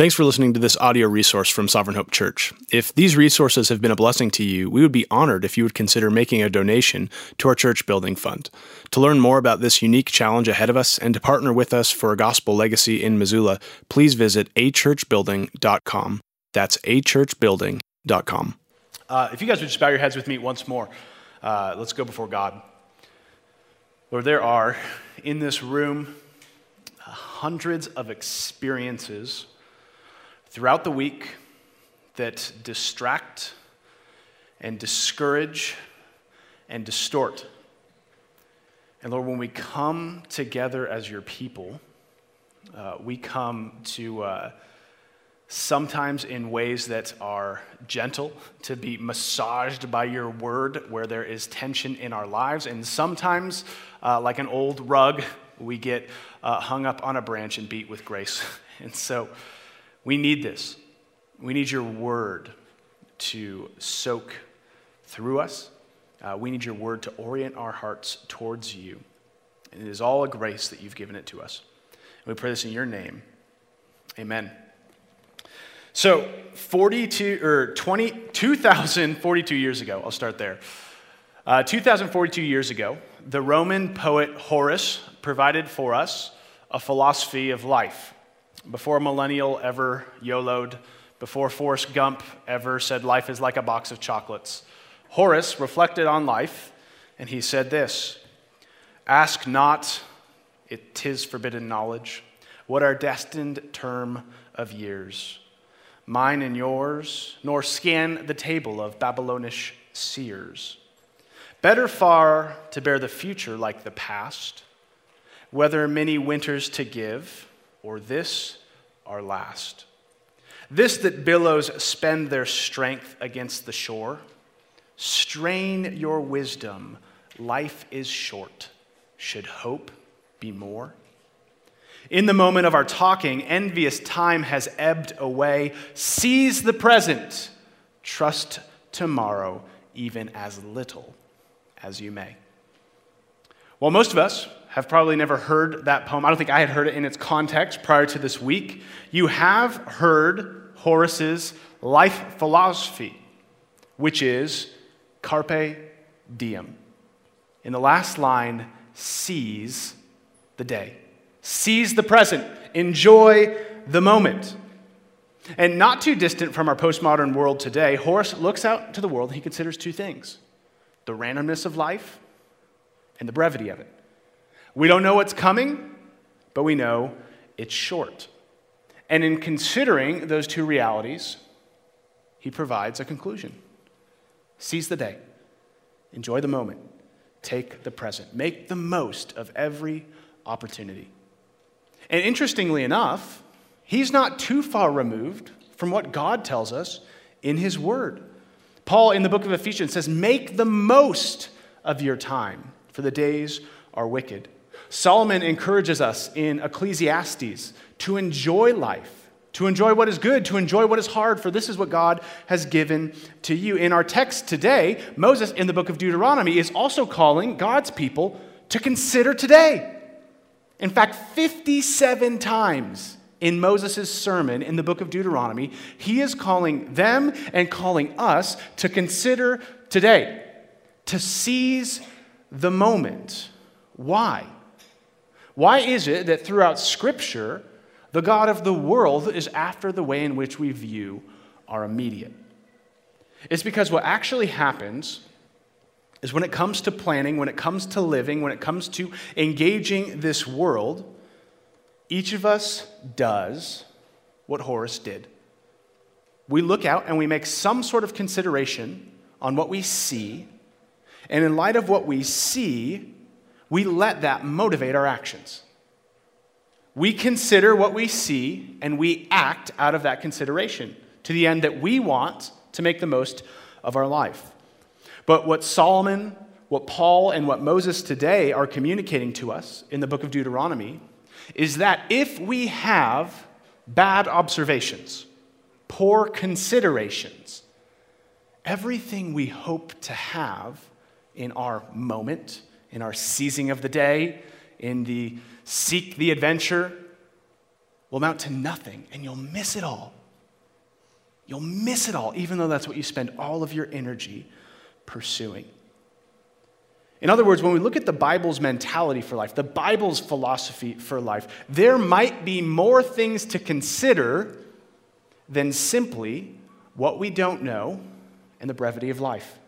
Thanks for listening to this audio resource from Sovereign Hope Church. If these resources have been a blessing to you, we would be honored if you would consider making a donation to our church building fund. To learn more about this unique challenge ahead of us and to partner with us for a gospel legacy in Missoula, please visit achurchbuilding.com. That's achurchbuilding.com. Uh, if you guys would just bow your heads with me once more, uh, let's go before God. Lord, there are in this room hundreds of experiences throughout the week that distract and discourage and distort. And Lord, when we come together as your people, uh, we come to uh, sometimes in ways that are gentle, to be massaged by your word where there is tension in our lives, and sometimes, uh, like an old rug, we get uh, hung up on a branch and beat with grace. And so, we need this. We need your word to soak through us. Uh, we need your word to orient our hearts towards you. And it is all a grace that you've given it to us. And we pray this in your name. Amen. So, 42 or 20, 2042 years ago, I'll start there. Uh, 2042 years ago, the Roman poet Horace provided for us a philosophy of life before Millennial ever YOLO'd, before Forrest Gump ever said life is like a box of chocolates. Horace reflected on life, and he said this Ask not, it tis forbidden knowledge, what our destined term of years, mine and yours, nor scan the table of Babylonish seers. Better far to bear the future like the past, whether many winters to give or this our last. This that billows spend their strength against the shore. Strain your wisdom, life is short. Should hope be more? In the moment of our talking, envious time has ebbed away. Seize the present, trust tomorrow, even as little as you may. Well, most of us have probably never heard that poem. I don't think I had heard it in its context prior to this week. You have heard Horace's life philosophy, which is carpe diem. In the last line, seize the day, seize the present, enjoy the moment. And not too distant from our postmodern world today, Horace looks out to the world and he considers two things the randomness of life and the brevity of it. We don't know what's coming, but we know it's short. And in considering those two realities, he provides a conclusion. Seize the day, enjoy the moment, take the present, make the most of every opportunity. And interestingly enough, he's not too far removed from what God tells us in his word. Paul in the book of Ephesians says, Make the most of your time, for the days are wicked. Solomon encourages us in Ecclesiastes to enjoy life, to enjoy what is good, to enjoy what is hard, for this is what God has given to you. In our text today, Moses in the book of Deuteronomy is also calling God's people to consider today. In fact, 57 times in Moses' sermon in the book of Deuteronomy, he is calling them and calling us to consider today, to seize the moment. Why? Why is it that throughout Scripture, the God of the world is after the way in which we view our immediate? It's because what actually happens is when it comes to planning, when it comes to living, when it comes to engaging this world, each of us does what Horace did. We look out and we make some sort of consideration on what we see, and in light of what we see, we let that motivate our actions. We consider what we see and we act out of that consideration to the end that we want to make the most of our life. But what Solomon, what Paul, and what Moses today are communicating to us in the book of Deuteronomy is that if we have bad observations, poor considerations, everything we hope to have in our moment, in our seizing of the day, in the seek the adventure, will amount to nothing and you'll miss it all. You'll miss it all, even though that's what you spend all of your energy pursuing. In other words, when we look at the Bible's mentality for life, the Bible's philosophy for life, there might be more things to consider than simply what we don't know and the brevity of life.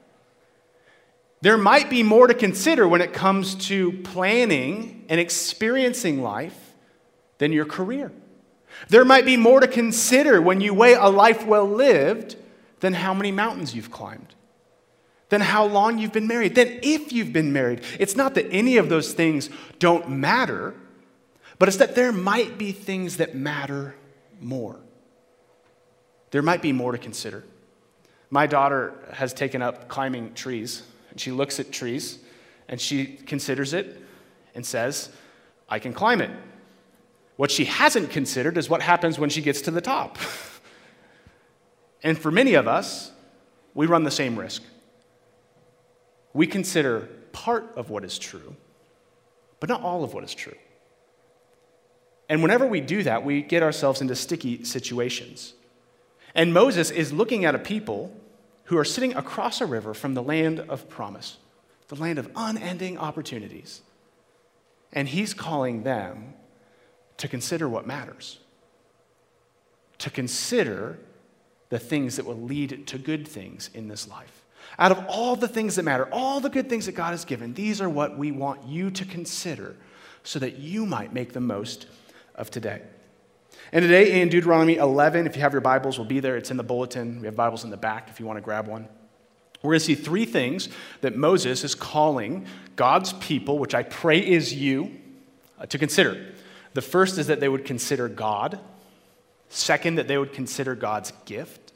There might be more to consider when it comes to planning and experiencing life than your career. There might be more to consider when you weigh a life well lived than how many mountains you've climbed than how long you've been married, than if you've been married. It's not that any of those things don't matter, but it's that there might be things that matter more. There might be more to consider. My daughter has taken up climbing trees, and she looks at trees and she considers it and says, I can climb it. What she hasn't considered is what happens when she gets to the top. and for many of us, we run the same risk we consider part of what is true, but not all of what is true. And whenever we do that, we get ourselves into sticky situations. And Moses is looking at a people who are sitting across a river from the land of promise, the land of unending opportunities. And he's calling them to consider what matters, to consider the things that will lead to good things in this life. Out of all the things that matter, all the good things that God has given, these are what we want you to consider so that you might make the most of today. And today in Deuteronomy 11, if you have your Bibles, we'll be there. It's in the bulletin. We have Bibles in the back if you want to grab one. We're going to see three things that Moses is calling God's people, which I pray is you, uh, to consider. The first is that they would consider God. Second, that they would consider God's gift.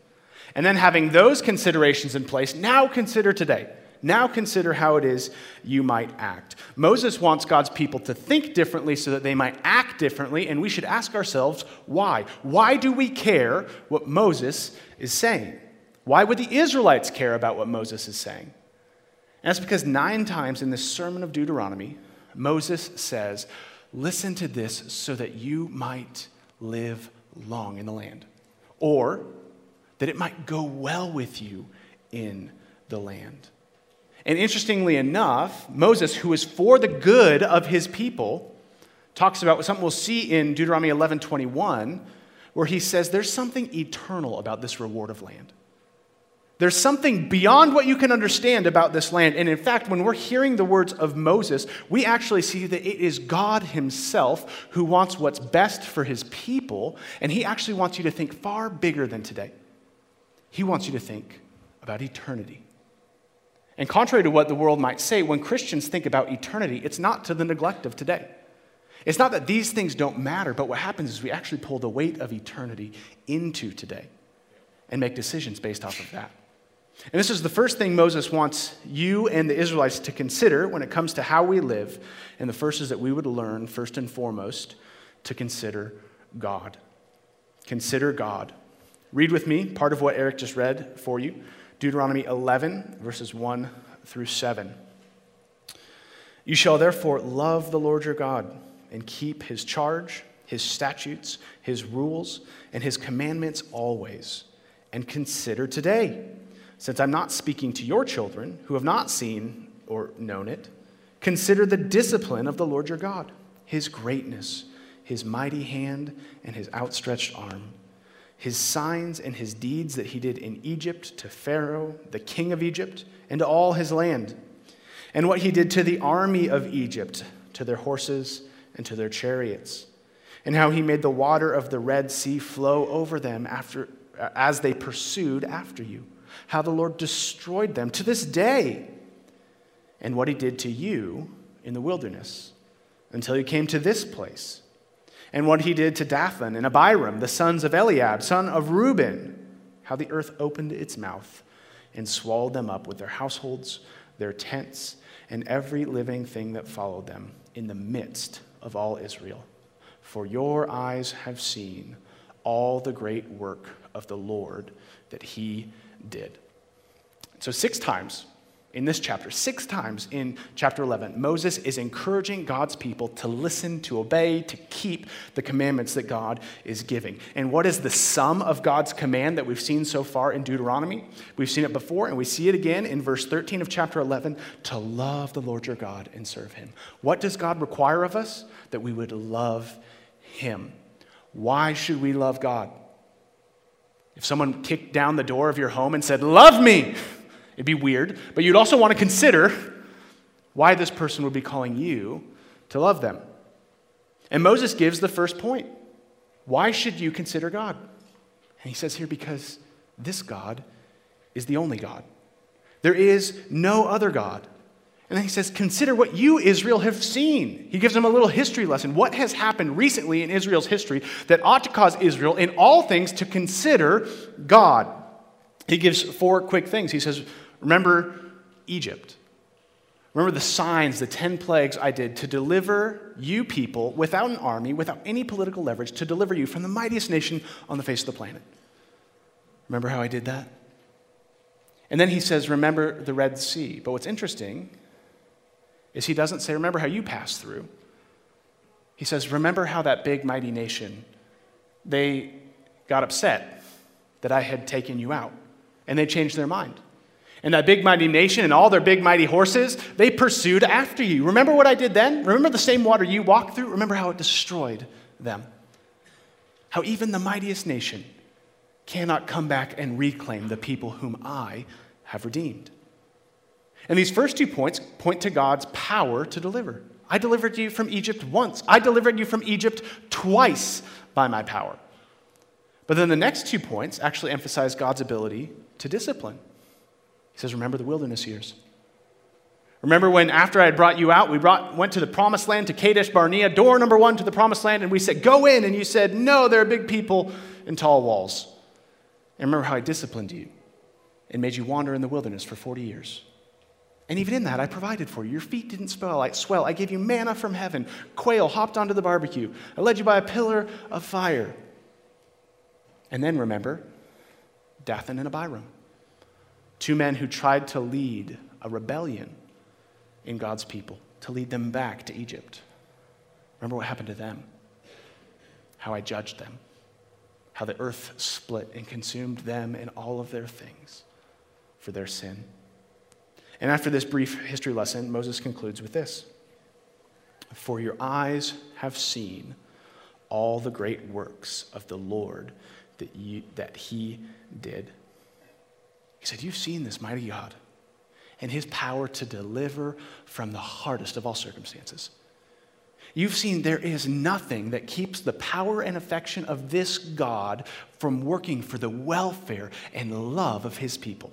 And then, having those considerations in place, now consider today. Now consider how it is you might act. Moses wants God's people to think differently so that they might act differently, and we should ask ourselves why. Why do we care what Moses is saying? Why would the Israelites care about what Moses is saying? And that's because nine times in this sermon of Deuteronomy, Moses says, Listen to this so that you might live long in the land. Or, that it might go well with you in the land. And interestingly enough, Moses, who is for the good of his people, talks about something we'll see in Deuteronomy 11 21, where he says there's something eternal about this reward of land. There's something beyond what you can understand about this land. And in fact, when we're hearing the words of Moses, we actually see that it is God Himself who wants what's best for His people. And He actually wants you to think far bigger than today. He wants you to think about eternity. And contrary to what the world might say, when Christians think about eternity, it's not to the neglect of today. It's not that these things don't matter, but what happens is we actually pull the weight of eternity into today and make decisions based off of that. And this is the first thing Moses wants you and the Israelites to consider when it comes to how we live. And the first is that we would learn, first and foremost, to consider God. Consider God. Read with me part of what Eric just read for you Deuteronomy 11, verses 1 through 7. You shall therefore love the Lord your God and keep his charge, his statutes, his rules, and his commandments always. And consider today, since I'm not speaking to your children who have not seen or known it, consider the discipline of the Lord your God, his greatness, his mighty hand, and his outstretched arm his signs and his deeds that he did in Egypt to Pharaoh, the king of Egypt, and to all his land, and what he did to the army of Egypt, to their horses and to their chariots, and how he made the water of the Red Sea flow over them after, uh, as they pursued after you, how the Lord destroyed them to this day, and what he did to you in the wilderness until you came to this place and what he did to Dathan and Abiram, the sons of Eliab, son of Reuben, how the earth opened its mouth and swallowed them up with their households, their tents, and every living thing that followed them in the midst of all Israel. For your eyes have seen all the great work of the Lord that he did. So, six times in this chapter, six times in chapter 11, Moses is encouraging God's people to listen, to obey, to keep the commandments that God is giving. And what is the sum of God's command that we've seen so far in Deuteronomy? We've seen it before, and we see it again in verse 13 of chapter 11 to love the Lord your God and serve him. What does God require of us? That we would love him. Why should we love God? If someone kicked down the door of your home and said, Love me, it'd be weird, but you'd also want to consider why this person would be calling you to love them. And Moses gives the first point Why should you consider God? And he says here, Because this God is the only God. There is no other God. And then he says, Consider what you, Israel, have seen. He gives them a little history lesson. What has happened recently in Israel's history that ought to cause Israel, in all things, to consider God? He gives four quick things. He says, Remember Egypt. Remember the signs, the 10 plagues I did to deliver you people without an army, without any political leverage, to deliver you from the mightiest nation on the face of the planet. Remember how I did that? And then he says, Remember the Red Sea. But what's interesting is he doesn't say, Remember how you passed through. He says, Remember how that big, mighty nation, they got upset that I had taken you out, and they changed their mind. And that big, mighty nation and all their big, mighty horses, they pursued after you. Remember what I did then? Remember the same water you walked through? Remember how it destroyed them? How even the mightiest nation cannot come back and reclaim the people whom I have redeemed. And these first two points point to God's power to deliver. I delivered you from Egypt once, I delivered you from Egypt twice by my power. But then the next two points actually emphasize God's ability to discipline. He says, Remember the wilderness years. Remember when, after I had brought you out, we brought, went to the promised land, to Kadesh Barnea, door number one to the promised land, and we said, Go in. And you said, No, there are big people and tall walls. And remember how I disciplined you and made you wander in the wilderness for 40 years. And even in that, I provided for you. Your feet didn't swell. I, swell. I gave you manna from heaven. Quail hopped onto the barbecue. I led you by a pillar of fire. And then remember Dathan and Abiram, two men who tried to lead a rebellion in God's people, to lead them back to Egypt. Remember what happened to them? How I judged them, how the earth split and consumed them and all of their things for their sin. And after this brief history lesson, Moses concludes with this For your eyes have seen all the great works of the Lord that, you, that he did. Said, You've seen this mighty God and his power to deliver from the hardest of all circumstances. You've seen there is nothing that keeps the power and affection of this God from working for the welfare and love of his people.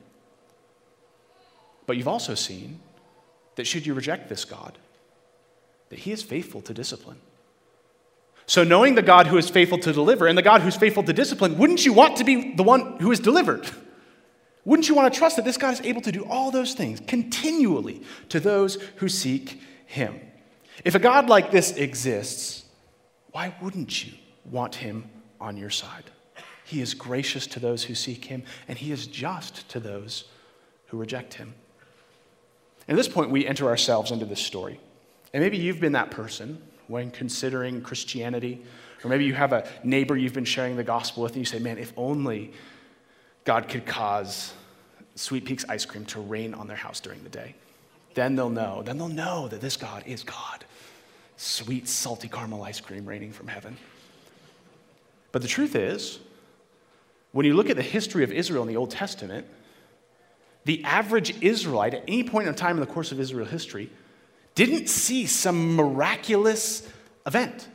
But you've also seen that should you reject this God, that he is faithful to discipline. So, knowing the God who is faithful to deliver and the God who's faithful to discipline, wouldn't you want to be the one who is delivered? Wouldn't you want to trust that this God is able to do all those things continually to those who seek him? If a God like this exists, why wouldn't you want him on your side? He is gracious to those who seek him, and he is just to those who reject him. At this point, we enter ourselves into this story. And maybe you've been that person when considering Christianity, or maybe you have a neighbor you've been sharing the gospel with, and you say, Man, if only God could cause Sweet Peaks ice cream to rain on their house during the day. Then they'll know. Then they'll know that this God is God. Sweet, salty caramel ice cream raining from heaven. But the truth is, when you look at the history of Israel in the Old Testament, the average Israelite at any point in time in the course of Israel history didn't see some miraculous event.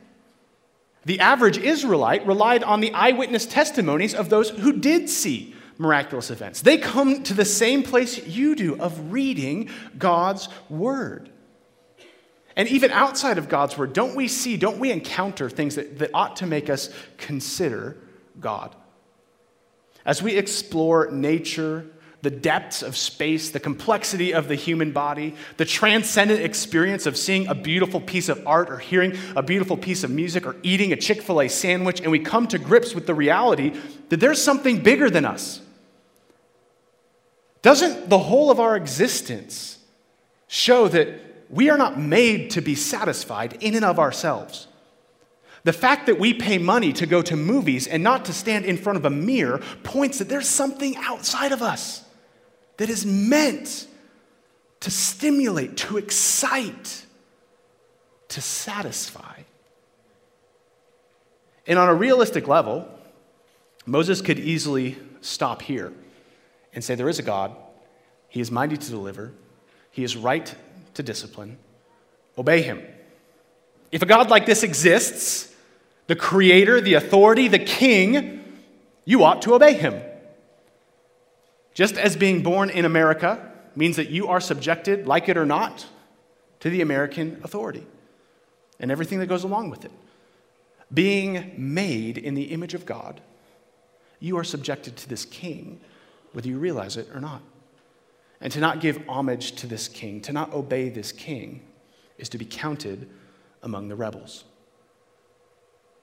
The average Israelite relied on the eyewitness testimonies of those who did see miraculous events. They come to the same place you do of reading God's word. And even outside of God's word, don't we see, don't we encounter things that, that ought to make us consider God? As we explore nature, the depths of space, the complexity of the human body, the transcendent experience of seeing a beautiful piece of art or hearing a beautiful piece of music or eating a Chick fil A sandwich, and we come to grips with the reality that there's something bigger than us. Doesn't the whole of our existence show that we are not made to be satisfied in and of ourselves? The fact that we pay money to go to movies and not to stand in front of a mirror points that there's something outside of us that is meant to stimulate, to excite, to satisfy. And on a realistic level, Moses could easily stop here and say, There is a God. He is mighty to deliver. He is right to discipline. Obey him. If a God like this exists, the creator, the authority, the king, you ought to obey him. Just as being born in America means that you are subjected, like it or not, to the American authority and everything that goes along with it. Being made in the image of God, you are subjected to this king, whether you realize it or not. And to not give homage to this king, to not obey this king, is to be counted among the rebels.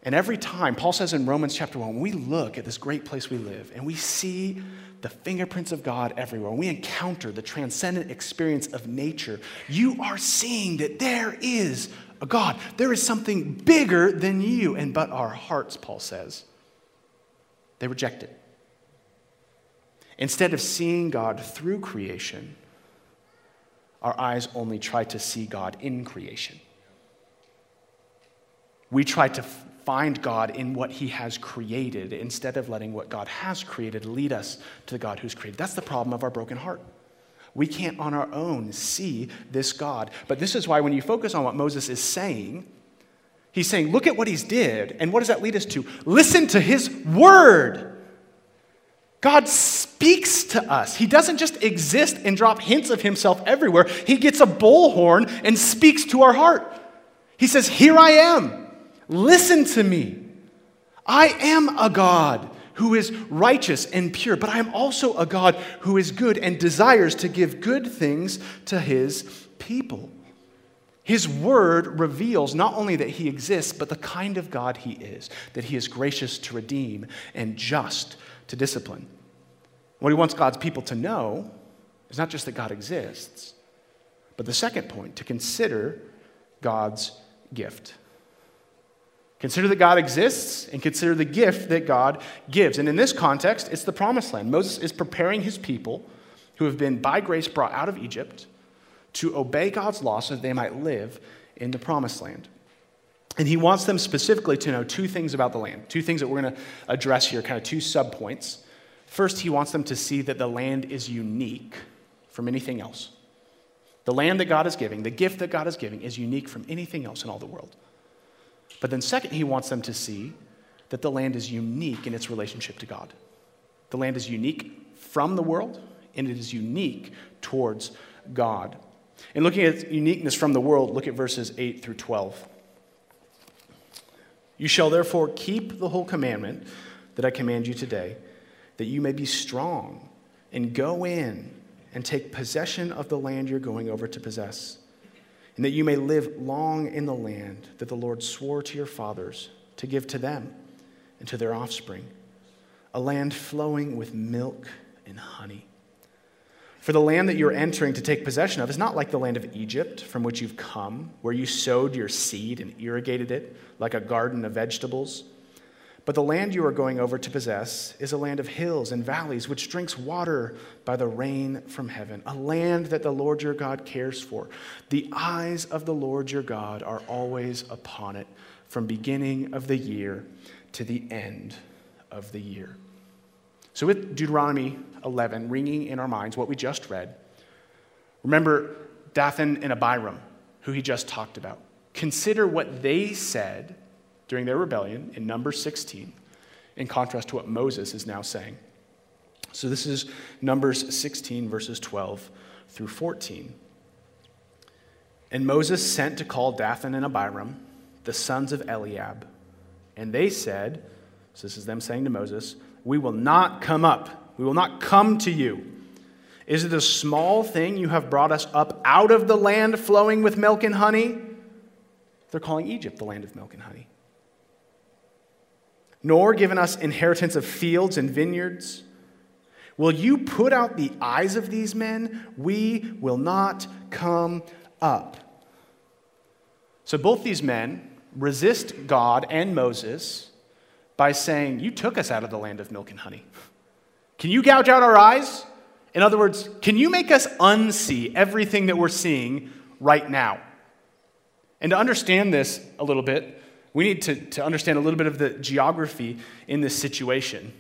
And every time, Paul says in Romans chapter 1, we look at this great place we live and we see the fingerprints of God everywhere, we encounter the transcendent experience of nature, you are seeing that there is a God. There is something bigger than you. And but our hearts, Paul says, they reject it. Instead of seeing God through creation, our eyes only try to see God in creation. We try to find God in what He has created instead of letting what God has created lead us to the God who's created. That's the problem of our broken heart. We can't on our own see this God. But this is why when you focus on what Moses is saying, he's saying, look at what he's did. And what does that lead us to? Listen to his word. God speaks to us. He doesn't just exist and drop hints of himself everywhere. He gets a bullhorn and speaks to our heart. He says, Here I am. Listen to me. I am a God who is righteous and pure, but I am also a God who is good and desires to give good things to his people. His word reveals not only that he exists, but the kind of God he is, that he is gracious to redeem and just to discipline. What he wants God's people to know is not just that God exists, but the second point, to consider God's gift. Consider that God exists and consider the gift that God gives. And in this context, it's the promised land. Moses is preparing his people who have been by grace brought out of Egypt to obey God's law so that they might live in the promised land. And he wants them specifically to know two things about the land, two things that we're going to address here, kind of two subpoints. First, he wants them to see that the land is unique from anything else. The land that God is giving, the gift that God is giving, is unique from anything else in all the world. But then, second, he wants them to see that the land is unique in its relationship to God. The land is unique from the world, and it is unique towards God. In looking at uniqueness from the world, look at verses 8 through 12. You shall therefore keep the whole commandment that I command you today, that you may be strong and go in and take possession of the land you're going over to possess and that you may live long in the land that the Lord swore to your fathers to give to them and to their offspring, a land flowing with milk and honey. For the land that you're entering to take possession of is not like the land of Egypt from which you've come, where you sowed your seed and irrigated it like a garden of vegetables. But the land you are going over to possess is a land of hills and valleys, which drinks water by the rain from heaven, a land that the Lord your God cares for. The eyes of the Lord your God are always upon it, from beginning of the year to the end of the year. So, with Deuteronomy 11 ringing in our minds, what we just read, remember Dathan and Abiram, who he just talked about. Consider what they said during their rebellion in Numbers 16, in contrast to what Moses is now saying. So this is Numbers 16, verses 12 through 14. And Moses sent to call Dathan and Abiram, the sons of Eliab. And they said, so this is them saying to Moses, We will not come up. We will not come to you. Is it a small thing you have brought us up out of the land flowing with milk and honey? They're calling Egypt the land of milk and honey nor given us inheritance of fields and vineyards. Will you put out the eyes of these men? We will not come up. So both these men resist God and Moses by saying, You took us out of the land of milk and honey. Can you gouge out our eyes? In other words, can you make us unsee everything that we're seeing right now? And to understand this a little bit, we need to, to understand a little bit of the geography in this situation.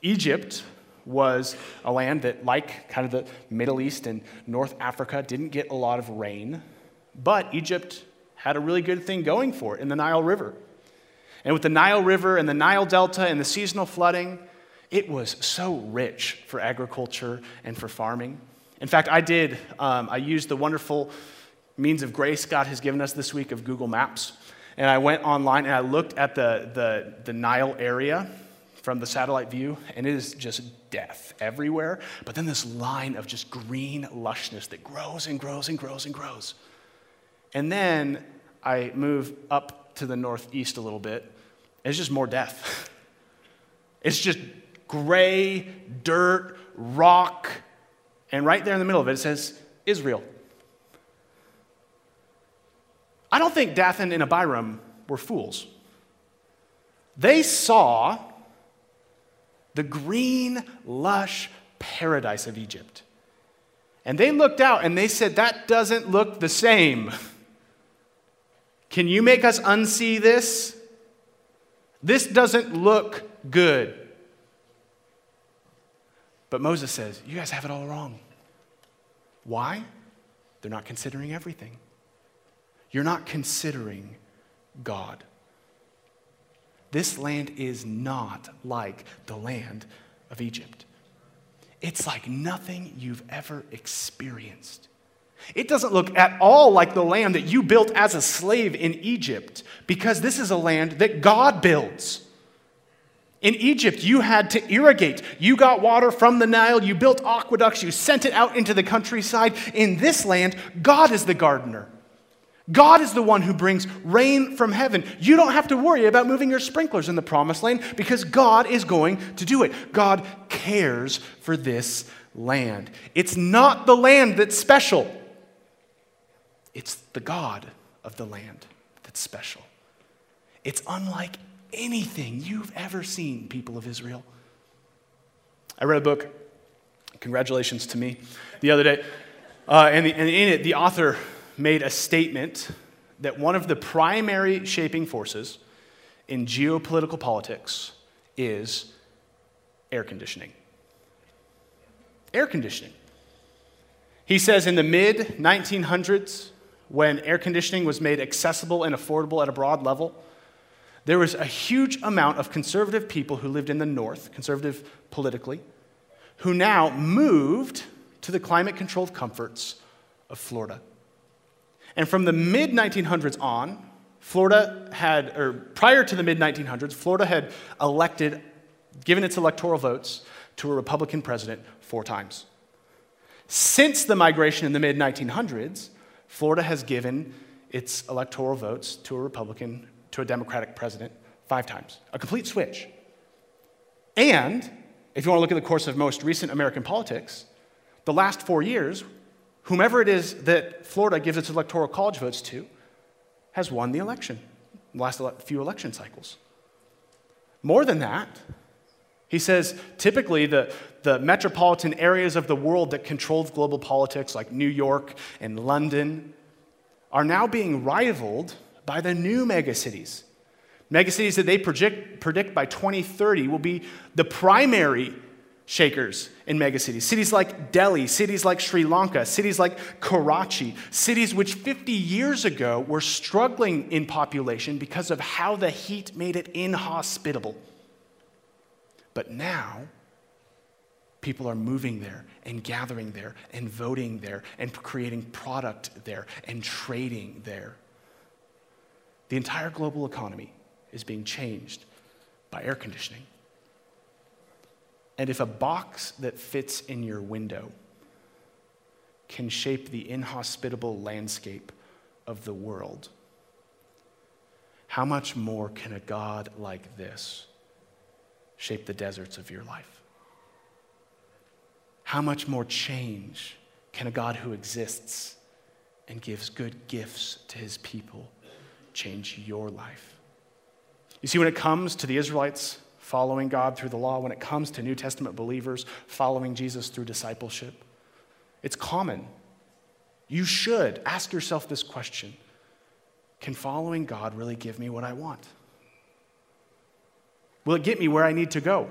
Egypt was a land that, like kind of the Middle East and North Africa, didn't get a lot of rain, but Egypt had a really good thing going for it in the Nile River. And with the Nile River and the Nile Delta and the seasonal flooding, it was so rich for agriculture and for farming. In fact, I did, um, I used the wonderful means of grace God has given us this week of Google Maps. And I went online and I looked at the, the, the Nile area from the satellite view, and it is just death everywhere. But then this line of just green lushness that grows and grows and grows and grows. And then I move up to the northeast a little bit, and it's just more death. It's just gray, dirt, rock, and right there in the middle of it, it says Israel. I don't think Dathan and Abiram were fools. They saw the green, lush paradise of Egypt. And they looked out and they said, That doesn't look the same. Can you make us unsee this? This doesn't look good. But Moses says, You guys have it all wrong. Why? They're not considering everything. You're not considering God. This land is not like the land of Egypt. It's like nothing you've ever experienced. It doesn't look at all like the land that you built as a slave in Egypt, because this is a land that God builds. In Egypt, you had to irrigate. You got water from the Nile, you built aqueducts, you sent it out into the countryside. In this land, God is the gardener. God is the one who brings rain from heaven. You don't have to worry about moving your sprinklers in the promised land because God is going to do it. God cares for this land. It's not the land that's special, it's the God of the land that's special. It's unlike anything you've ever seen, people of Israel. I read a book, congratulations to me, the other day, uh, and, the, and in it, the author made a statement that one of the primary shaping forces in geopolitical politics is air conditioning. Air conditioning. He says in the mid 1900s, when air conditioning was made accessible and affordable at a broad level, there was a huge amount of conservative people who lived in the North, conservative politically, who now moved to the climate controlled comforts of Florida. And from the mid 1900s on, Florida had, or prior to the mid 1900s, Florida had elected, given its electoral votes to a Republican president four times. Since the migration in the mid 1900s, Florida has given its electoral votes to a Republican, to a Democratic president five times. A complete switch. And if you want to look at the course of most recent American politics, the last four years, whomever it is that Florida gives its electoral college votes to has won the election, the last few election cycles. More than that, he says typically the, the metropolitan areas of the world that controlled global politics, like New York and London, are now being rivaled by the new megacities. Megacities that they project, predict by 2030 will be the primary shakers in megacities. Cities like Delhi, cities like Sri Lanka, cities like Karachi, cities which 50 years ago were struggling in population because of how the heat made it inhospitable. But now, people are moving there and gathering there and voting there and creating product there and trading there. The entire global economy is being changed by air conditioning. And if a box that fits in your window can shape the inhospitable landscape of the world, how much more can a God like this shape the deserts of your life? how much more change can a God who exists and gives good gifts to his people change your life? You see, when it comes to the Israelites following God through the law, when it comes to New Testament believers following Jesus through discipleship, it's common. You should ask yourself this question Can following God really give me what I want? Will it get me where I need to go?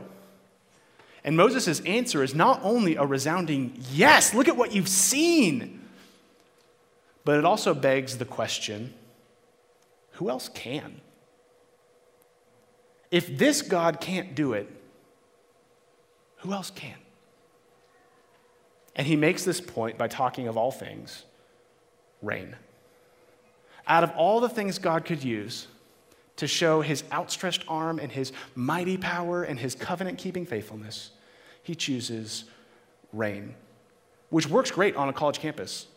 And Moses' answer is not only a resounding yes, look at what you've seen, but it also begs the question who else can? If this God can't do it, who else can? And he makes this point by talking of all things rain. Out of all the things God could use to show his outstretched arm and his mighty power and his covenant keeping faithfulness, he chooses rain, which works great on a college campus.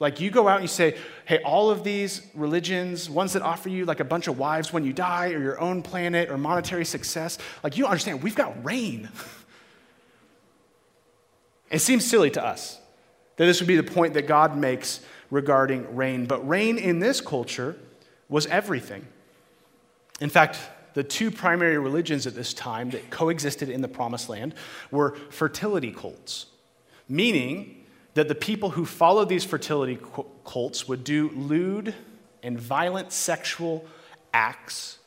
Like you go out and you say, hey, all of these religions, ones that offer you like a bunch of wives when you die, or your own planet, or monetary success, like you understand, we've got rain. it seems silly to us that this would be the point that God makes regarding rain. But rain in this culture was everything. In fact, the two primary religions at this time that coexisted in the promised land were fertility cults, meaning that the people who followed these fertility cults would do lewd and violent sexual acts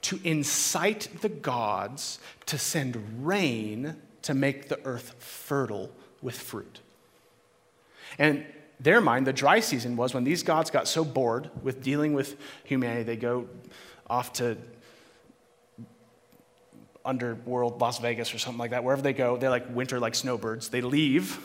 to incite the gods to send rain to make the earth fertile with fruit. And their mind, the dry season was when these gods got so bored with dealing with humanity, they go off to underworld Las Vegas or something like that. Wherever they go, they're like winter like snowbirds. They leave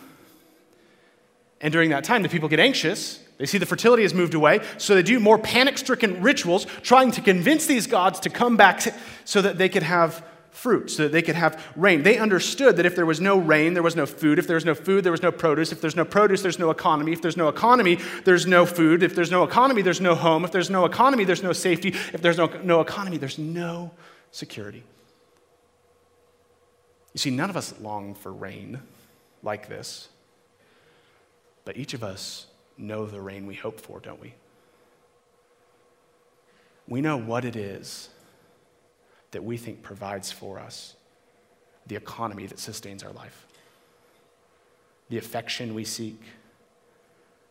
and during that time, the people get anxious. They see the fertility has moved away, so they do more panic stricken rituals, trying to convince these gods to come back so that they could have fruit, so that they could have rain. They understood that if there was no rain, there was no food. If there was no food, there was no produce. If there's no produce, there's no economy. If there's no economy, there's no food. If there's no economy, there's no home. If there's no economy, there's no safety. If there's no, no economy, there's no security. You see, none of us long for rain like this. But each of us know the rain we hope for, don't we? We know what it is that we think provides for us the economy that sustains our life, the affection we seek,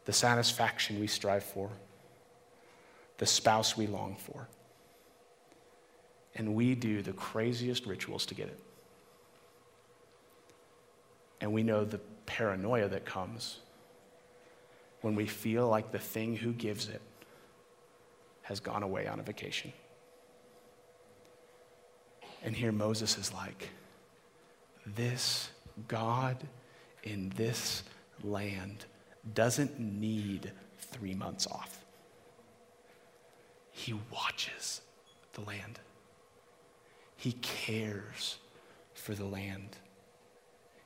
the satisfaction we strive for, the spouse we long for. And we do the craziest rituals to get it. And we know the paranoia that comes when we feel like the thing who gives it has gone away on a vacation. And here Moses is like, this God in this land doesn't need three months off. He watches the land, He cares for the land.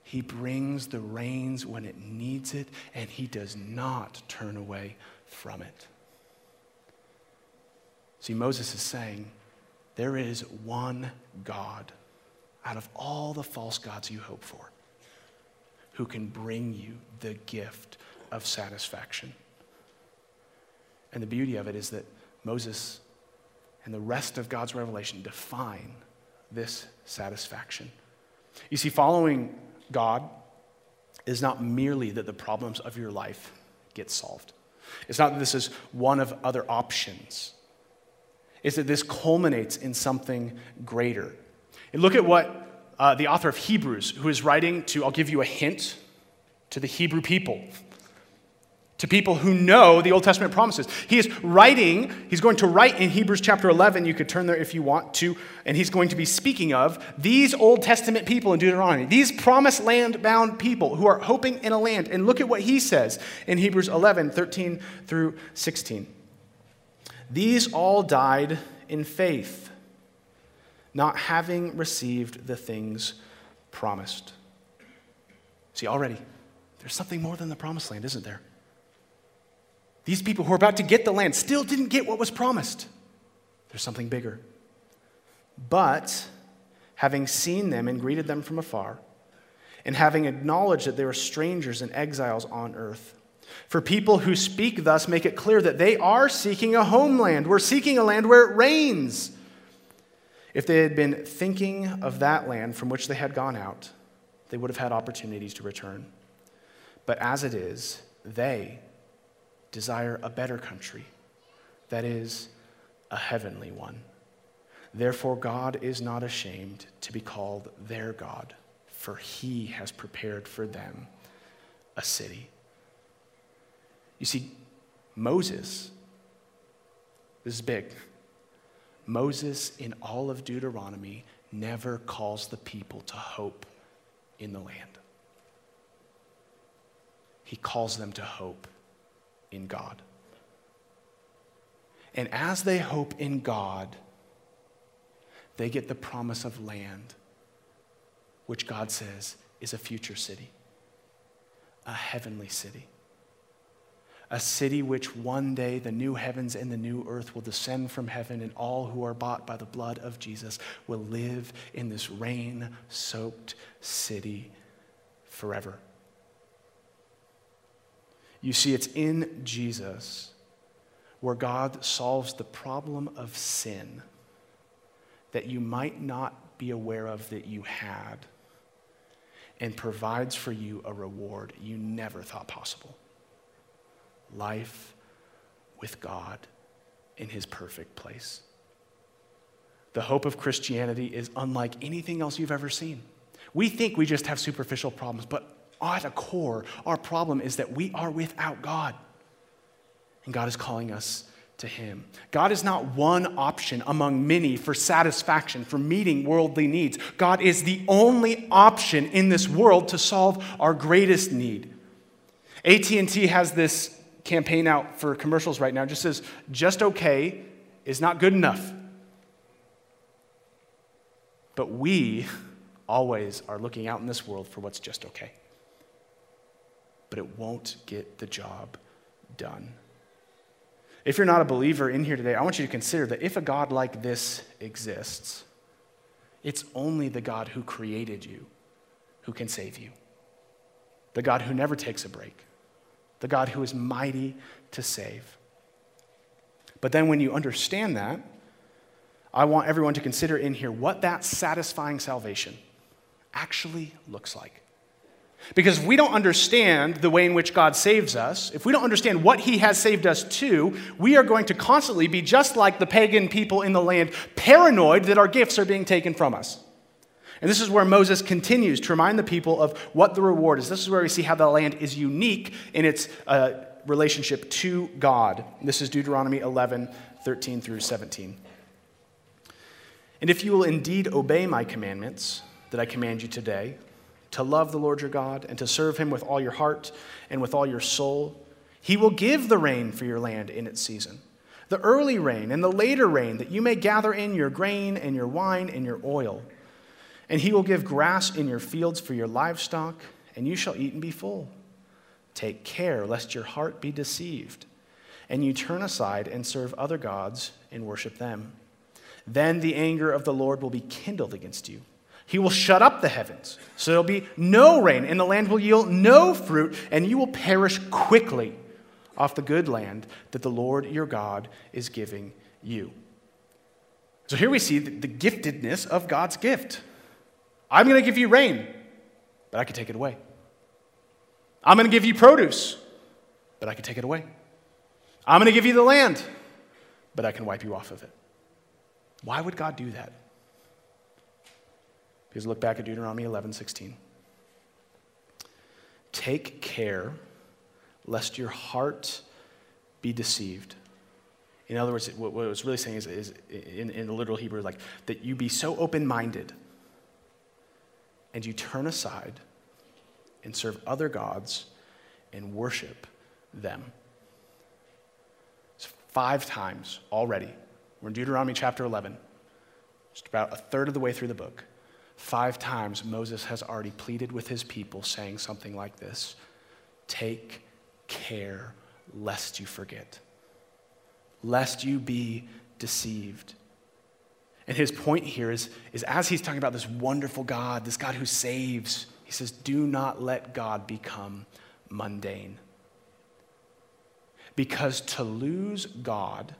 He brings the rains when it needs it, and He does not turn away from it. See, Moses is saying, there is one God out of all the false gods you hope for who can bring you the gift of satisfaction. And the beauty of it is that Moses and the rest of God's revelation define this satisfaction. You see, following God is not merely that the problems of your life get solved. It's not that this is one of other options. It's that this culminates in something greater. And look at what uh, the author of Hebrews, who is writing to, I'll give you a hint, to the Hebrew people to people who know the Old Testament promises. He is writing, he's going to write in Hebrews chapter 11, you could turn there if you want to, and he's going to be speaking of these Old Testament people in Deuteronomy, these promised land bound people who are hoping in a land. And look at what he says in Hebrews 11, 13 through 16. These all died in faith, not having received the things promised. See, already, there's something more than the promised land, isn't there? These people who are about to get the land still didn't get what was promised. There's something bigger. But having seen them and greeted them from afar, and having acknowledged that they were strangers and exiles on earth. For people who speak thus make it clear that they are seeking a homeland. We're seeking a land where it rains. If they had been thinking of that land from which they had gone out, they would have had opportunities to return. But as it is, they desire a better country, that is, a heavenly one. Therefore, God is not ashamed to be called their God, for he has prepared for them a city. You see, Moses, this is big. Moses, in all of Deuteronomy, never calls the people to hope in the land. He calls them to hope in God. And as they hope in God, they get the promise of land, which God says is a future city, a heavenly city. A city which one day the new heavens and the new earth will descend from heaven, and all who are bought by the blood of Jesus will live in this rain soaked city forever. You see, it's in Jesus where God solves the problem of sin that you might not be aware of that you had and provides for you a reward you never thought possible life with God in his perfect place. The hope of Christianity is unlike anything else you've ever seen. We think we just have superficial problems, but at a core, our problem is that we are without God. And God is calling us to Him. God is not one option among many for satisfaction, for meeting worldly needs. God is the only option in this world to solve our greatest need. AT&T has this campaign out for commercials right now. It just says, just okay is not good enough. But we always are looking out in this world for what's just okay but it won't get the job done. If you're not a believer in here today, I want you to consider that if a God like this exists, it's only the God who created you who can save you. The God who never takes a break. The God who is mighty to save. But then when you understand that, I want everyone to consider in here what that satisfying salvation actually looks like. Because if we don't understand the way in which God saves us, if we don't understand what He has saved us to, we are going to constantly be just like the pagan people in the land, paranoid that our gifts are being taken from us. And this is where Moses continues to remind the people of what the reward is. This is where we see how the land is unique in its uh, relationship to God. This is Deuteronomy 11, 13 through 17. And if you will indeed obey my commandments that I command you today, to love the Lord your God and to serve him with all your heart and with all your soul. He will give the rain for your land in its season, the early rain and the later rain, that you may gather in your grain and your wine and your oil. And he will give grass in your fields for your livestock, and you shall eat and be full. Take care lest your heart be deceived, and you turn aside and serve other gods and worship them. Then the anger of the Lord will be kindled against you he will shut up the heavens, so there'll be no rain, and the land will yield no fruit, and you will perish quickly off the good land that the Lord your God is giving you. So here we see the, giftedness of God's gift. I'm going to give you rain, but I can take it away. I'm going to give you produce, but I can take it away. I'm going to give you the land, but I can wipe you off of it. Why would God do that? Because look back at Deuteronomy 11 16. Take care lest your heart be deceived. In other words, what, what it was really saying is, is in, in the literal Hebrew, like that you be so open minded and you turn aside and serve other gods and worship them. It's five times already. We're in Deuteronomy chapter 11, just about a third of the way through the book. Five times Moses has already pleaded with his people, saying something like this Take care lest you forget, lest you be deceived. And his point here is, is as he's talking about this wonderful God, this God who saves, He says, Do not let God become mundane. Because to lose God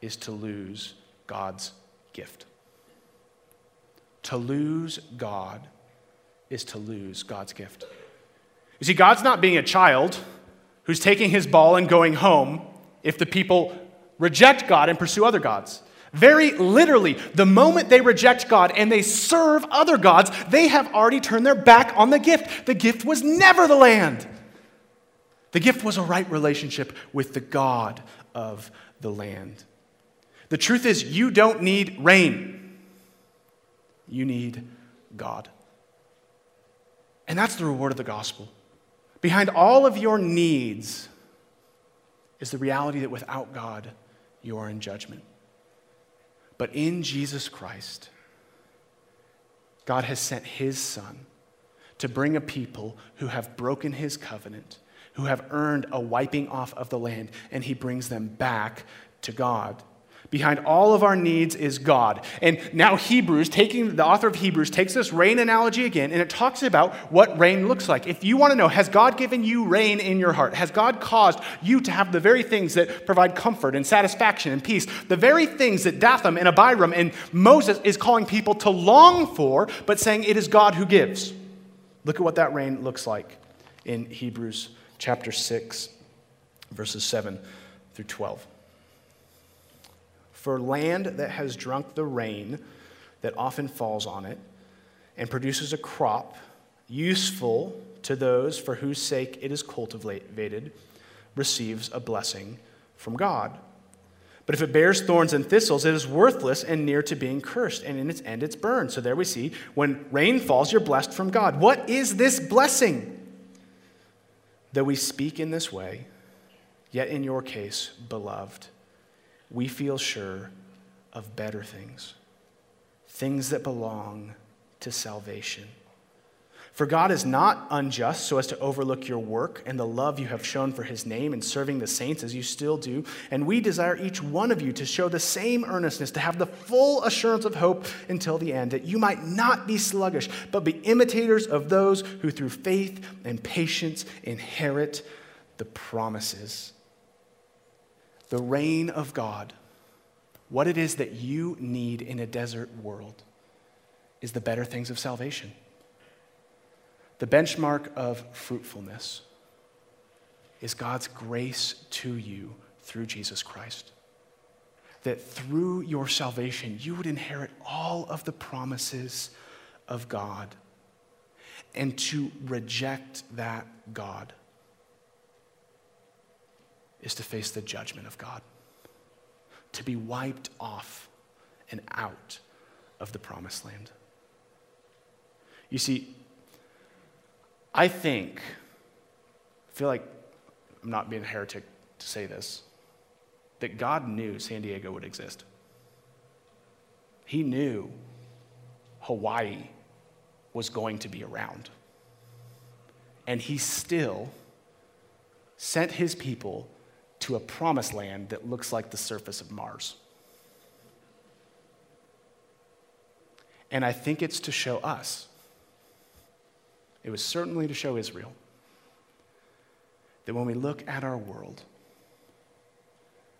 is to lose God's gift. To lose God is to lose God's gift. You see, God's not being a child who's taking his ball and going home if the people reject God and pursue other gods. Very literally, the moment they reject God and they serve other gods, they have already turned their back on the gift. The gift was never the land. The gift was a right relationship with the God of the land. The truth is, you don't need rain, you need God. And that's the reward of the gospel. Behind all of your needs is the reality that without God, you are in judgment. But in Jesus Christ, God has sent his Son to bring a people who have broken his covenant, who have earned a wiping off of the land, and he brings them back to God. Behind all of our needs is God. And now Hebrews, taking the author of Hebrews takes this rain analogy again and it talks about what rain looks like. If you want to know, has God given you rain in your heart? Has God caused you to have the very things that provide comfort and satisfaction and peace? The very things that Dathan and Abiram and Moses is calling people to long for, but saying it is God who gives. Look at what that rain looks like in Hebrews chapter 6, verses 7 through 12 for land that has drunk the rain that often falls on it and produces a crop useful to those for whose sake it is cultivated receives a blessing from God. But if it bears thorns and thistles, it is worthless and near to being cursed, and in its end it's burned. So there we see when rain falls, you're blessed from God. What is this blessing? Though we speak in this way, yet in your case, beloved, we feel sure of better things, things that belong to salvation. For God is not unjust so as to overlook your work and the love you have shown for his name in serving the saints as you still do. And we desire each one of you to show the same earnestness, to have the full assurance of hope until the end, that you might not be sluggish, but be imitators of those who through faith and patience inherit the promises the rain of God, what it is that you need in a desert world, is the better things of salvation. The benchmark of fruitfulness is God's grace to you through Jesus Christ. That through your salvation, you would inherit all of the promises of God. And to reject that God is to face the judgment of God, to be wiped off and out of the promised land. You see, I think, I feel like I'm not being a heretic to say this, that God knew San Diego would exist. He knew Hawaii was going to be around. And he still sent his people to a promised land that looks like the surface of Mars. And I think it's to show us. It was certainly to show Israel that when we look at our world,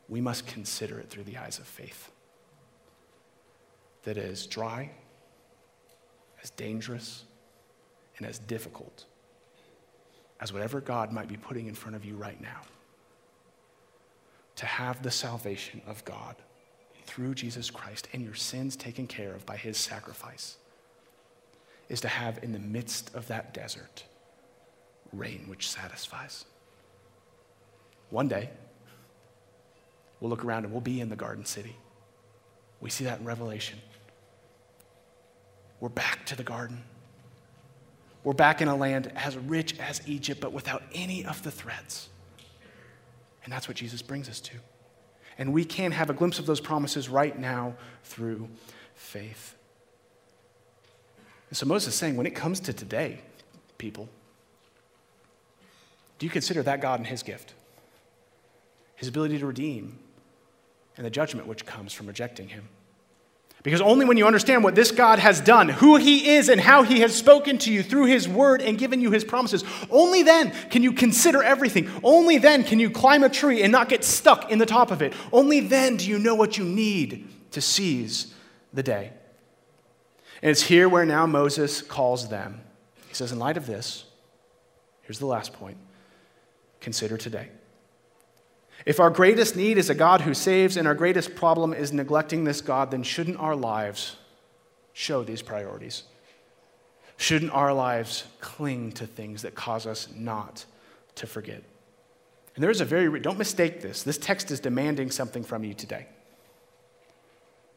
we must consider it through the eyes of faith. That is dry, as dangerous, and as difficult as whatever God might be putting in front of you right now to have the salvation of God through Jesus Christ and your sins taken care of by his sacrifice is to have in the midst of that desert rain which satisfies. One day, we'll look around and we'll be in the garden city. We see that in Revelation. We're back to the garden. We're back in a land as rich as Egypt, but without any of the threats. And that's what Jesus brings us to. And we can have a glimpse of those promises right now through faith. And so Moses is saying, when it comes to today, people, do you consider that God and his gift? His ability to redeem and the judgment which comes from rejecting him? Because only when you understand what this God has done, who He is, and how He has spoken to you through His word and given you His promises, only then can you consider everything. Only then can you climb a tree and not get stuck in the top of it. Only then do you know what you need to seize the day. And it's here where now Moses calls them. He says, In light of this, here's the last point consider today. If our greatest need is a God who saves and our greatest problem is neglecting this God, then shouldn't our lives show these priorities? Shouldn't our lives cling to things that cause us not to forget? And there is a very, don't mistake this. This text is demanding something from you today.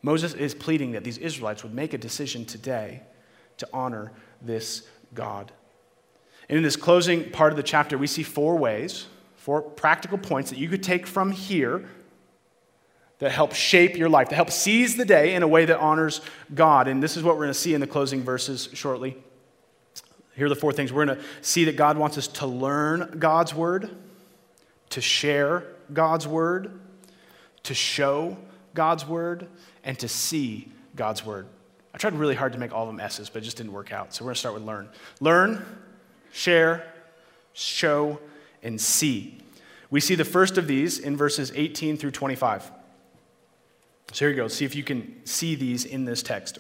Moses is pleading that these Israelites would make a decision today to honor this God. And in this closing part of the chapter, we see four ways, four practical points that you could take from here that help shape your life, that help seize the day in a way that honors God. And this is what we're going to see in the closing verses shortly. Here are the four things. We're going to see that God wants us to learn God's word, to share God's word, to show God's word, and to see God's word. I tried really hard to make all of them S's, but it just didn't work out. So we're going to start with learn. Learn, share, show, and see. We see the first of these in verses 18 through 25. So here you go. See if you can see these in this text.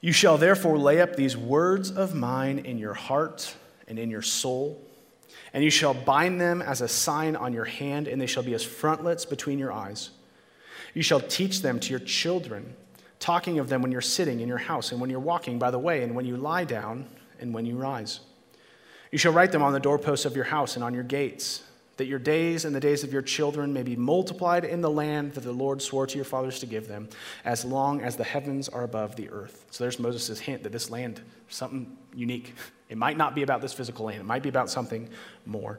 You shall therefore lay up these words of mine in your heart and in your soul, and you shall bind them as a sign on your hand, and they shall be as frontlets between your eyes. You shall teach them to your children, talking of them when you're sitting in your house, and when you're walking by the way, and when you lie down, and when you rise. You shall write them on the doorposts of your house and on your gates, that your days and the days of your children may be multiplied in the land that the Lord swore to your fathers to give them, as long as the heavens are above the earth. So there's Moses' hint that this land something unique. It might not be about this physical land, it might be about something more.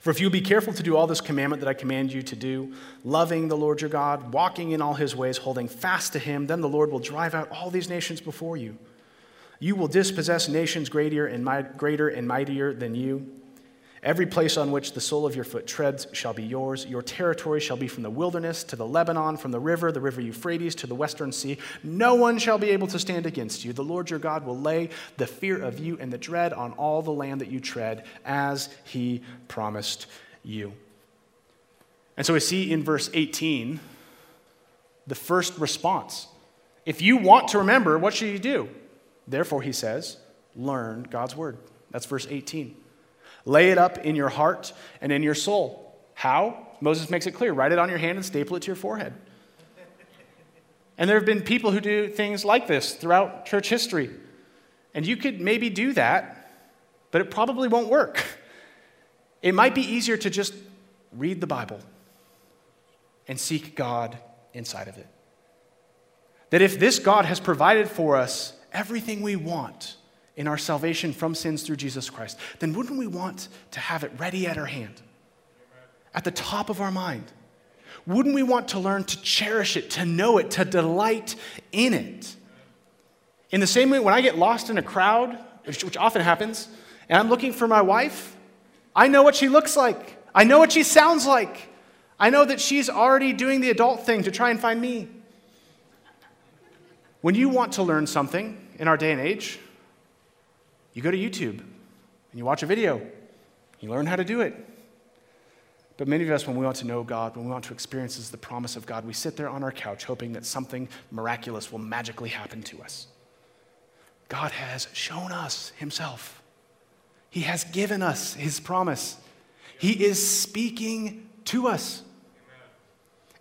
For if you be careful to do all this commandment that I command you to do, loving the Lord your God, walking in all his ways, holding fast to him, then the Lord will drive out all these nations before you. You will dispossess nations greater and, greater and mightier than you. Every place on which the sole of your foot treads shall be yours. Your territory shall be from the wilderness to the Lebanon, from the river, the river Euphrates, to the western sea. No one shall be able to stand against you. The Lord your God will lay the fear of you and the dread on all the land that you tread, as he promised you. And so we see in verse 18 the first response. If you want to remember, what should you do? Therefore, he says, learn God's word. That's verse 18. Lay it up in your heart and in your soul. How? Moses makes it clear write it on your hand and staple it to your forehead. And there have been people who do things like this throughout church history. And you could maybe do that, but it probably won't work. It might be easier to just read the Bible and seek God inside of it. That if this God has provided for us everything we want, in our salvation from sins through Jesus Christ, then wouldn't we want to have it ready at our hand, at the top of our mind? Wouldn't we want to learn to cherish it, to know it, to delight in it? In the same way, when I get lost in a crowd, which often happens, and I'm looking for my wife, I know what she looks like. I know what she sounds like. I know that she's already doing the adult thing to try and find me. When you want to learn something in our day and age, you go to YouTube and you watch a video, you learn how to do it. But many of us, when we want to know God, when we want to experience the promise of God, we sit there on our couch hoping that something miraculous will magically happen to us. God has shown us Himself, He has given us His promise. He is speaking to us.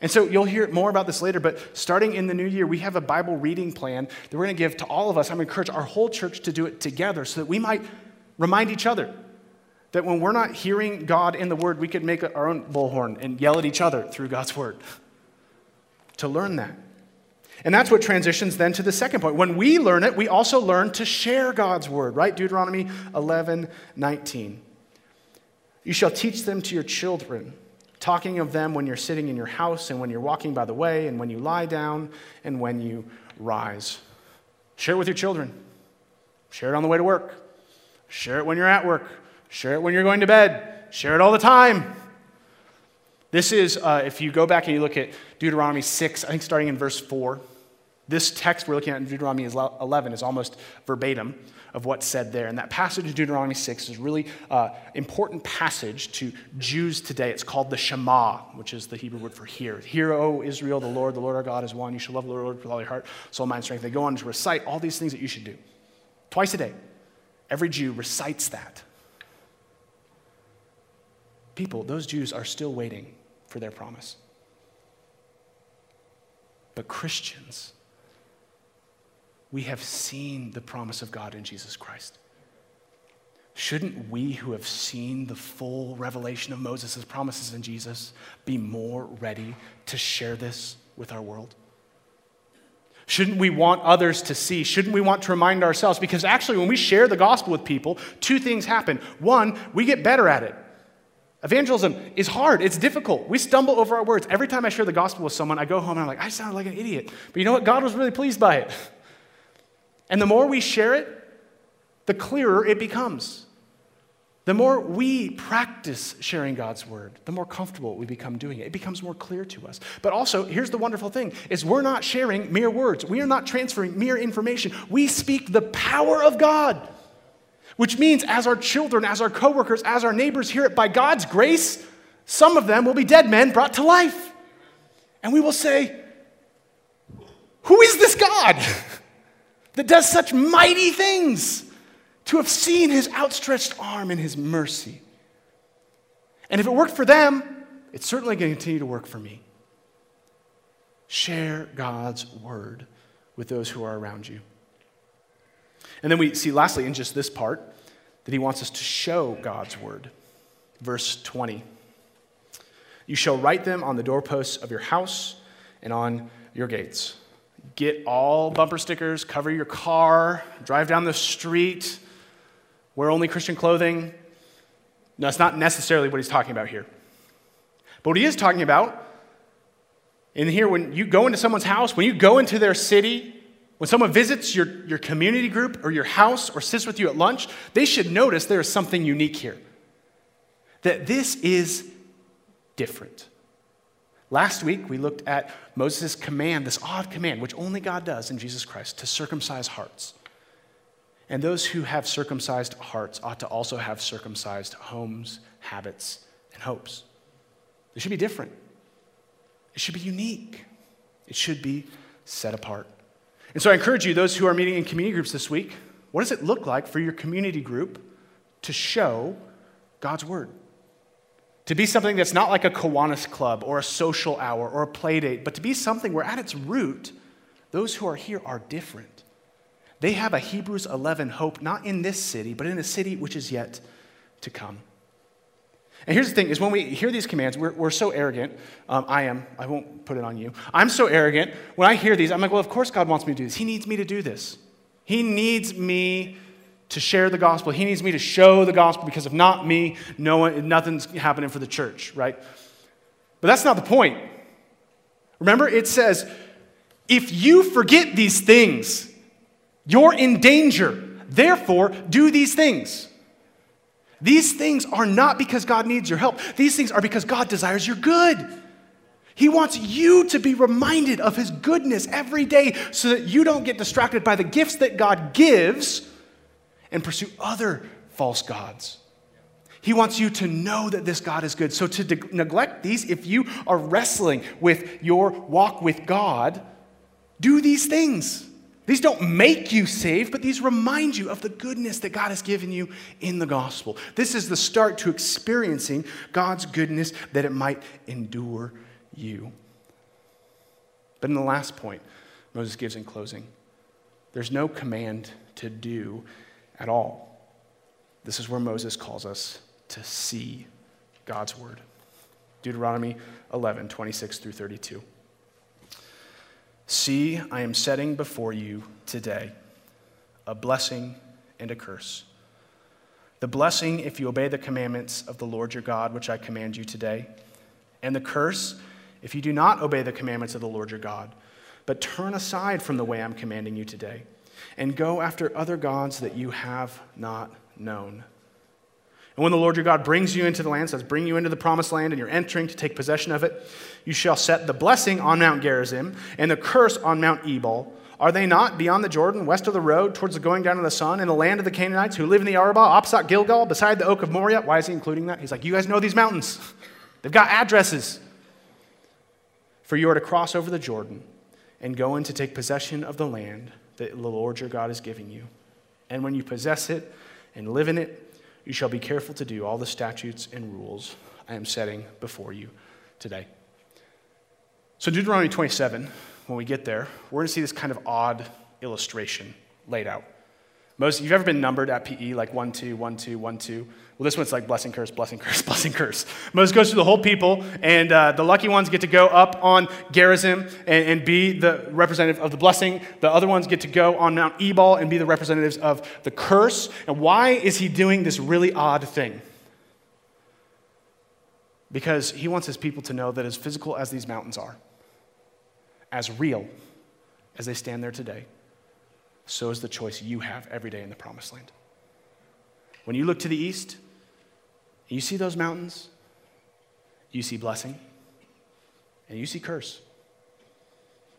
And so you'll hear more about this later, but starting in the new year, we have a Bible reading plan that we're going to give to all of us. I'm going to encourage our whole church to do it together so that we might remind each other that when we're not hearing God in the Word, we could make our own bullhorn and yell at each other through God's Word. To learn that. And that's what transitions then to the second point. When we learn it, we also learn to share God's Word, right? Deuteronomy 11 19. You shall teach them to your children talking of them when you're sitting in your house and when you're walking by the way and when you lie down and when you rise. Share it with your children. Share it on the way to work. Share it when you're at work. Share it when you're going to bed. Share it all the time. This is, uh, if you go back and you look at Deuteronomy 6, I think starting in verse 4, this text we're looking at in Deuteronomy 11 is almost verbatim of what's said there. And that passage of Deuteronomy 6 is a really uh, important passage to Jews today. It's called the Shema, which is the Hebrew word for hear. Hear, O Israel, the Lord, the Lord our God is one. You shall love the Lord with all your heart, soul, mind, strength. They go on to recite all these things that you should do. Twice a day. Every Jew recites that. People, those Jews are still waiting for their promise. But Christians, we have seen the promise of God in Jesus Christ. Shouldn't we who have seen the full revelation of Moses' promises in Jesus be more ready to share this with our world? Shouldn't we want others to see? Shouldn't we want to remind ourselves? Because actually, when we share the gospel with people, two things happen. One, we get better at it. Evangelism is hard, it's difficult. We stumble over our words. Every time I share the gospel with someone, I go home and I'm like, I sound like an idiot. But you know what? God was really pleased by it. And the more we share it, the clearer it becomes. The more we practice sharing God's word, the more comfortable we become doing it. It becomes more clear to us. But also, here's the wonderful thing is we're not sharing mere words. We are not transferring mere information. We speak the power of God. Which means as our children, as our coworkers, as our neighbors hear it by God's grace, some of them will be dead men brought to life. And we will say, "Who is this God?" that does such mighty things, to have seen his outstretched arm and his mercy. And if it worked for them, it's certainly going to continue to work for me. Share God's word with those who are around you. And then we see, lastly, in just this part, that he wants us to show God's word. Verse 20 You shall write them on the doorposts of your house and on your gates. Get all bumper stickers, cover your car, drive down the street, wear only Christian clothing. No, that's not necessarily what he's talking about here. But what he is talking about, in here, when you go into someone's house, when you go into their city, when someone visits your, your community group or your house or sits with you at lunch, they should notice there is something unique here. That this is different. Last week, we looked at Moses' command, this odd command, which only God does in Jesus Christ, to circumcise hearts. And those who have circumcised hearts ought to also have circumcised homes, habits, and hopes. It should be different. It should be unique. It should be set apart. And so I encourage you, those who are meeting in community groups this week, what does it look like for your community group to show God's word? To be something that's not like a Kiwanis club or a social hour or a play date, but to be something where at its root, those who are here are different. They have a Hebrews 11 hope, not in this city, but in a city which is yet to come. And here's the thing is when we hear these commands, we're, we're so arrogant. Um, I am. I won't put it on you. I'm so arrogant. When I hear these, I'm like, well, of course God wants me to do this. He needs me to do this. He needs me to share the gospel. He needs me to show the gospel because if not me, no one, nothing's happening for the church, right? But that's not the point. Remember, it says, if you forget these things, you're in danger. Therefore, do these things. These things are not because God needs your help. These things are because God desires your good. He wants you to be reminded of His goodness every day so that you don't get distracted by the gifts that God gives and pursue other false gods. He wants you to know that this God is good. So, to de- neglect these, if you are wrestling with your walk with God, do these things. These don't make you saved, but these remind you of the goodness that God has given you in the gospel. This is the start to experiencing God's goodness that it might endure you. But in the last point, Moses gives in closing there's no command to do at all. This is where Moses calls us to see God's word. Deuteronomy 11, 26 through 32. See, I am setting before you today a blessing and a curse. The blessing if you obey the commandments of the Lord your God, which I command you today, and the curse if you do not obey the commandments of the Lord your God, but turn aside from the way I'm commanding you today and go after other gods that you have not known. And when the Lord your God brings you into the land, says, bring you into the promised land, and you're entering to take possession of it, you shall set the blessing on Mount Gerizim and the curse on Mount Ebal. Are they not beyond the Jordan, west of the road, towards the going down of the sun, in the land of the Canaanites who live in the Arabah, opposite Gilgal, beside the oak of Moriah? Why is he including that? He's like, You guys know these mountains. They've got addresses. For you are to cross over the Jordan and go in to take possession of the land the Lord your God is giving you. And when you possess it and live in it, you shall be careful to do all the statutes and rules I am setting before you today. So, Deuteronomy 27, when we get there, we're going to see this kind of odd illustration laid out. Most, you've ever been numbered at PE, like 1, 2, 1, 2, 1, 2? Well, this one's like blessing, curse, blessing, curse, blessing, curse. Moses goes through the whole people, and uh, the lucky ones get to go up on Gerizim and, and, be the representative of the blessing. The other ones get to go on Mount Ebal and be the representatives of the curse. And why is he doing this really odd thing? Because he wants his people to know that as physical as these mountains are, as real as they stand there today, so is the choice you have every day in the promised land. When you look to the east, you see those mountains, you see blessing, and you see curse.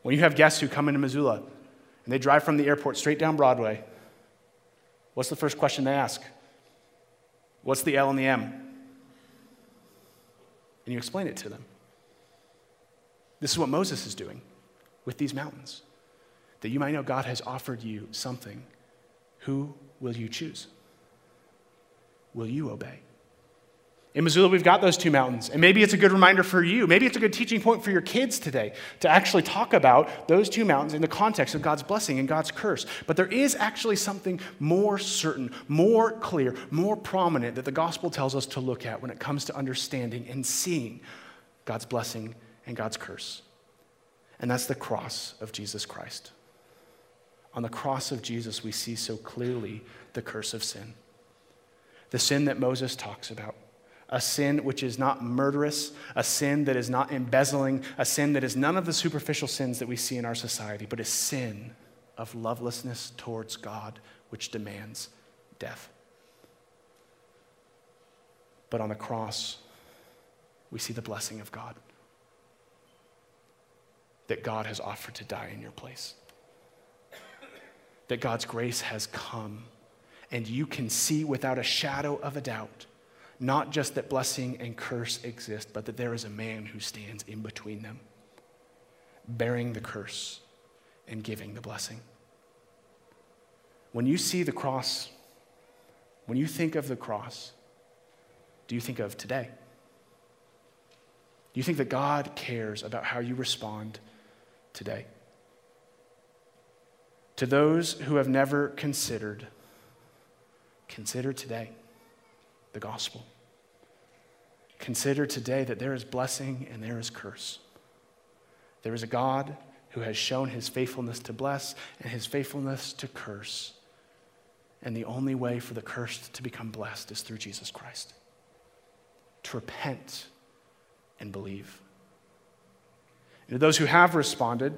When you have guests who come into Missoula and they drive from the airport straight down Broadway, what's the first question they ask? What's the L and the M? And you explain it to them. This is what Moses is doing with these mountains. That you might know God has offered you something. Who will you choose? Will you obey? In Missoula, we've got those two mountains. And maybe it's a good reminder for you. Maybe it's a good teaching point for your kids today to actually talk about those two mountains in the context of God's blessing and God's curse. But there is actually something more certain, more clear, more prominent that the gospel tells us to look at when it comes to understanding and seeing God's blessing and God's curse. And that's the cross of Jesus Christ. On the cross of Jesus, we see so clearly the curse of sin. The sin that Moses talks about a sin which is not murderous, a sin that is not embezzling, a sin that is none of the superficial sins that we see in our society, but a sin of lovelessness towards God, which demands death. But on the cross, we see the blessing of God that God has offered to die in your place, that God's grace has come, and you can see without a shadow of a doubt not just that blessing and curse exist, but that there is a man who stands in between them, bearing the curse and giving the blessing. When you see the cross, when you think of the cross, do you think of today? Do you think that God cares about how you respond today? To those who have never considered, consider today the gospel. Consider today that there is blessing and there is curse. There is a God who has shown his faithfulness to bless and his faithfulness to curse. And the only way for the cursed to become blessed is through Jesus Christ. To repent and believe. And to those who have responded,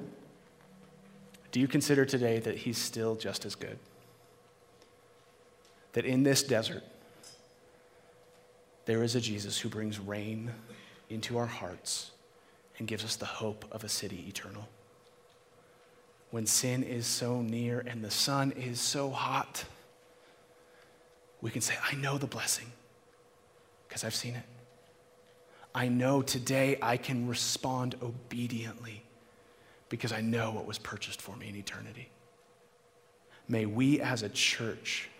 do you consider today that he's still just as good? That in this desert, there is a Jesus who brings rain into our hearts and gives us the hope of a city eternal. When sin is so near and the sun is so hot, we can say, I know the blessing because I've seen it. I know today I can respond obediently because I know what was purchased for me in eternity. May we as a church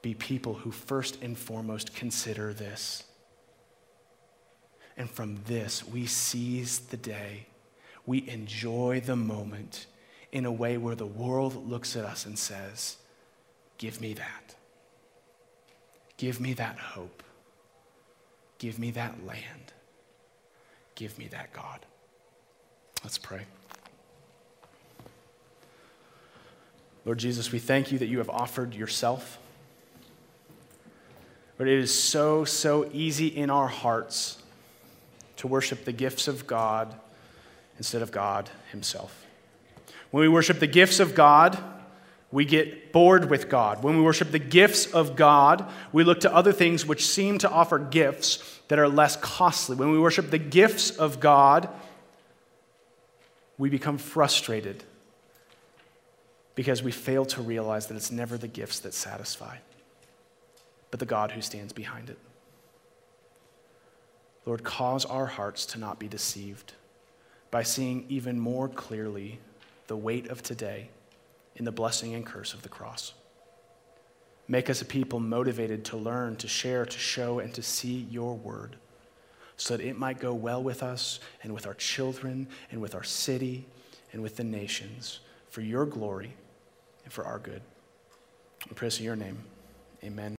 be people who first and foremost consider this. And from this, we seize the day, we enjoy the moment in a way where the world looks at us and says, Give me that. Give me that hope. Give me that land. Give me that God. Let's pray. Lord Jesus, we thank you that you have offered yourself but it is so, so easy in our hearts to worship the gifts of God instead of God Himself. When we worship the gifts of God we get bored with God. When we worship the gifts of God, we look to other things which seem to offer gifts that are less costly. When we worship the gifts of God, we become frustrated because we fail to realize that it's never the gifts that satisfy, but the God who stands behind it. Lord, cause our hearts to not be deceived by seeing even more clearly the weight of today in the blessing and curse of the cross. Make us a people motivated to learn, to share, to show, and to see your word so that it might go well with us and with our children and with our city and with the nations for your glory and for our good. We praise in your name. Amen.